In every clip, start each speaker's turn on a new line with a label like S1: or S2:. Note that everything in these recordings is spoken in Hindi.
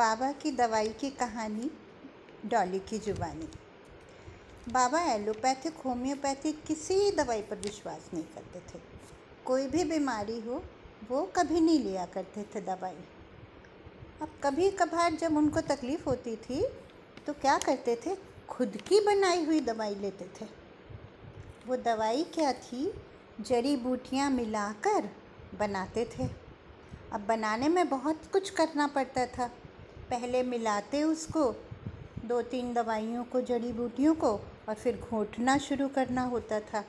S1: बाबा की दवाई की कहानी डॉली की जुबानी। बाबा एलोपैथिक, होम्योपैथिक किसी दवाई पर विश्वास नहीं करते थे। कोई भी बीमारी हो, वो कभी नहीं लिया करते थे दवाई। अब कभी कभार जब उनको तकलीफ़ होती थी तो क्या करते थे? खुद की बनाई हुई दवाई लेते थे। वो दवाई क्या थी? जड़ी बूटियाँ मिलाकर बनाते थे। अब बनाने में बहुत कुछ करना पड़ता था। पहले मिलाते उसको दो तीन दवाइयों को, जड़ी बूटियों को और फिर घोटना शुरू करना होता था।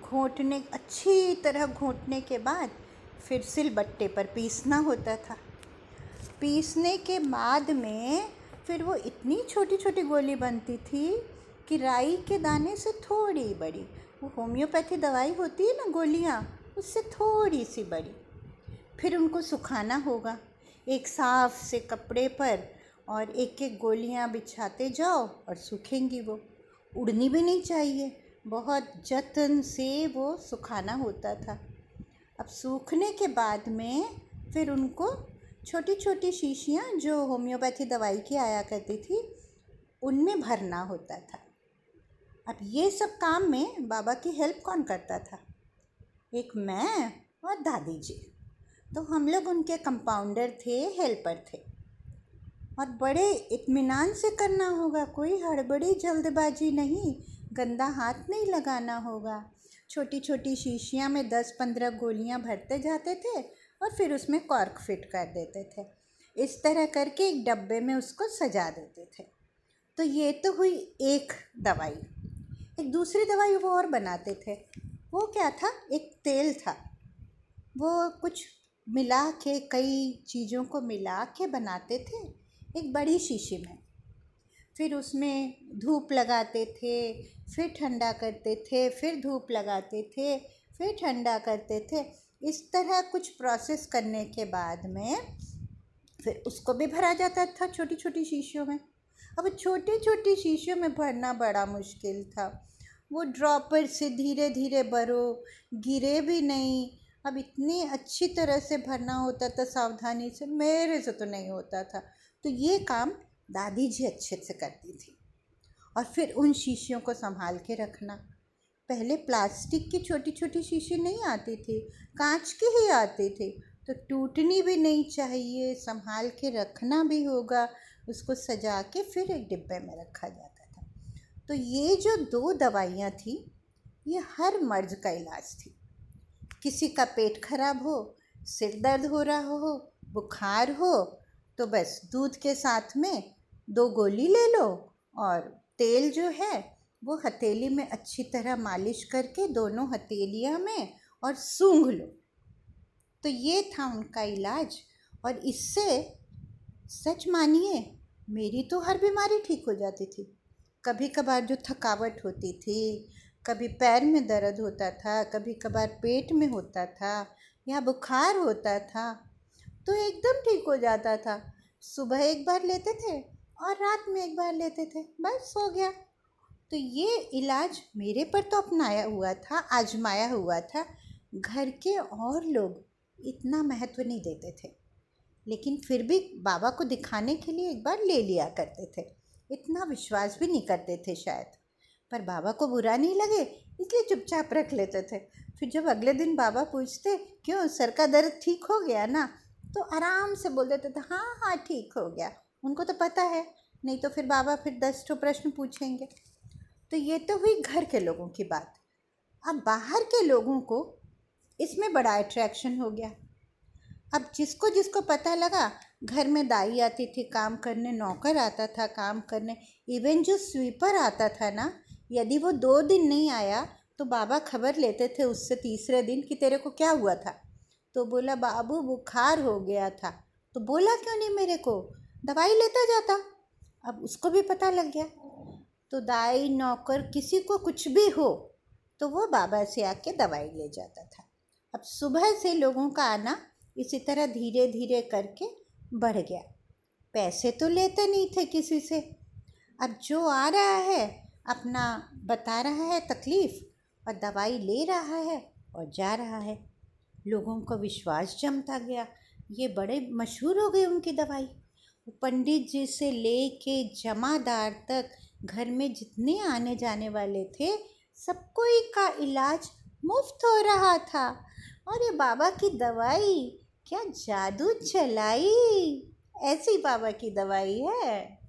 S1: घोटने, अच्छी तरह घोटने के बाद फिर सिलबट्टे पर पीसना होता था। पीसने के बाद में फिर वो इतनी छोटी छोटी गोली बनती थी कि राई के दाने से थोड़ी बड़ी। वो होम्योपैथी दवाई होती है ना, गोलियाँ, उससे थोड़ी सी बड़ी। फिर उनको सुखाना होगा। एक साफ़ से कपड़े पर और एक एक गोलियाँ बिछाते जाओ और सूखेंगी वो। उड़नी भी नहीं चाहिए। बहुत जतन से वो सुखाना होता था। अब सूखने के बाद में फिर उनको छोटी छोटी शीशियाँ जो होम्योपैथी दवाई की आया करती थी, उनमें भरना होता था। अब ये सब काम में बाबा की हेल्प कौन करता था? एक मैं और दादी जी। तो हम लोग उनके कंपाउंडर थे हेल्पर थे। और बड़े इत्मीनान से करना होगा, कोई हड़बड़ी, जल्दबाजी नहीं, गंदा हाथ नहीं लगाना होगा। छोटी छोटी शीशियाँ में दस पंद्रह गोलियाँ भरते जाते थे और फिर उसमें कॉर्क फिट कर देते थे। इस तरह करके एक डब्बे में उसको सजा देते थे। तो ये तो हुई एक दवाई। एक दूसरी दवाई वो और बनाते थे। वो क्या था? एक तेल था। वो कुछ मिला के, कई चीज़ों को मिला के बनाते थे। एक बड़ी शीशी में। फिर उसमें धूप लगाते थे, फिर ठंडा करते थे, फिर धूप लगाते थे, फिर ठंडा करते थे। इस तरह कुछ प्रोसेस करने के बाद में फिर उसको भी भरा जाता था छोटी छोटी शीशियों में। अब छोटी छोटी शीशियों में भरना बड़ा मुश्किल था। वो ड्रॉपर से धीरे धीरे भरो गिरे भी नहीं अब इतनी अच्छी तरह से भरना होता था सावधानी से, मेरे से तो नहीं होता था। तो ये काम दादी जी अच्छे से करती थी। और फिर उन शीशियों को संभाल के रखना। पहले प्लास्टिक की छोटी छोटी शीशी नहीं आती थी, कांच की ही आती थी। तो टूटनी भी नहीं चाहिए, संभाल के रखना भी होगा, उसको सजा के फिर एक डिब्बे में रखा जाता था। तो ये जो दो दवाइयाँ थी, ये हर मर्ज का इलाज थी। किसी का पेट खराब हो, सिर दर्द हो रहा हो, बुखार हो तो बस दूध के साथ में दो गोली ले लो और तेल जो है वो हथेली में अच्छी तरह मालिश करके दोनों हथेलियाँ में और सूंघ लो। तो ये था उनका इलाज और इससे सच मानिए, मेरी तो हर बीमारी ठीक हो जाती थी। कभी कभार जो थकावट होती थी कभी पैर में दर्द होता था, कभी कभार पेट में होता था या बुखार होता था तो एकदम ठीक हो जाता था। सुबह एक बार लेते थे और रात में एक बार लेते थे, बस हो गया। तो ये इलाज मेरे पर तो अपनाया हुआ था, आजमाया हुआ था। घर के और लोग इतना महत्व नहीं देते थे। लेकिन फिर भी बाबा को दिखाने के लिए एक बार ले लिया करते थे। इतना विश्वास भी नहीं करते थे शायद। पर बाबा को बुरा नहीं लगे, इसलिए चुपचाप रख लेते थे। फिर जब अगले दिन बाबा पूछते, क्यों, सर का दर्द ठीक हो गया ना? तो आराम से बोल देते थे हाँ हाँ ठीक हो गया। उनको तो पता है, नहीं तो फिर बाबा फिर दस ठो प्रश्न पूछेंगे। तो ये तो हुई घर के लोगों की बात। अब बाहर के लोगों को इसमें बड़ा अट्रैक्शन हो गया। अब जिसको जिसको पता लगा, घर में दाई आती थी, काम करने, नौकर आता था, काम करने इवन जो स्वीपर आता था ना यदि वो दो दिन नहीं आया तो बाबा खबर लेते थे उससे तीसरे दिन कि तेरे को क्या हुआ था। तो बोला, बाबू, बुखार हो गया था। तो बोला क्यों नहीं मेरे को? दवाई लेता जाता। अब उसको भी पता लग गया। तो दाई, नौकर, किसी को कुछ भी हो तो वो बाबा से आके दवाई ले जाता था। अब सुबह से लोगों का आना इसी तरह धीरे धीरे करके बढ़ गया। पैसे तो लेते नहीं थे किसी से। अब जो आ रहा है अपना बता रहा है तकलीफ़ और दवाई ले रहा है और जा रहा है। लोगों को विश्वास जमता गया। ये बड़े मशहूर हो गए उनकी दवाई। पंडित जी से ले के जमादार तक घर में जितने आने जाने वाले थे सब कोई का इलाज मुफ़्त हो रहा था। और ये बाबा की दवाई, क्या जादू चलाई? ऐसी बाबा की दवाई है।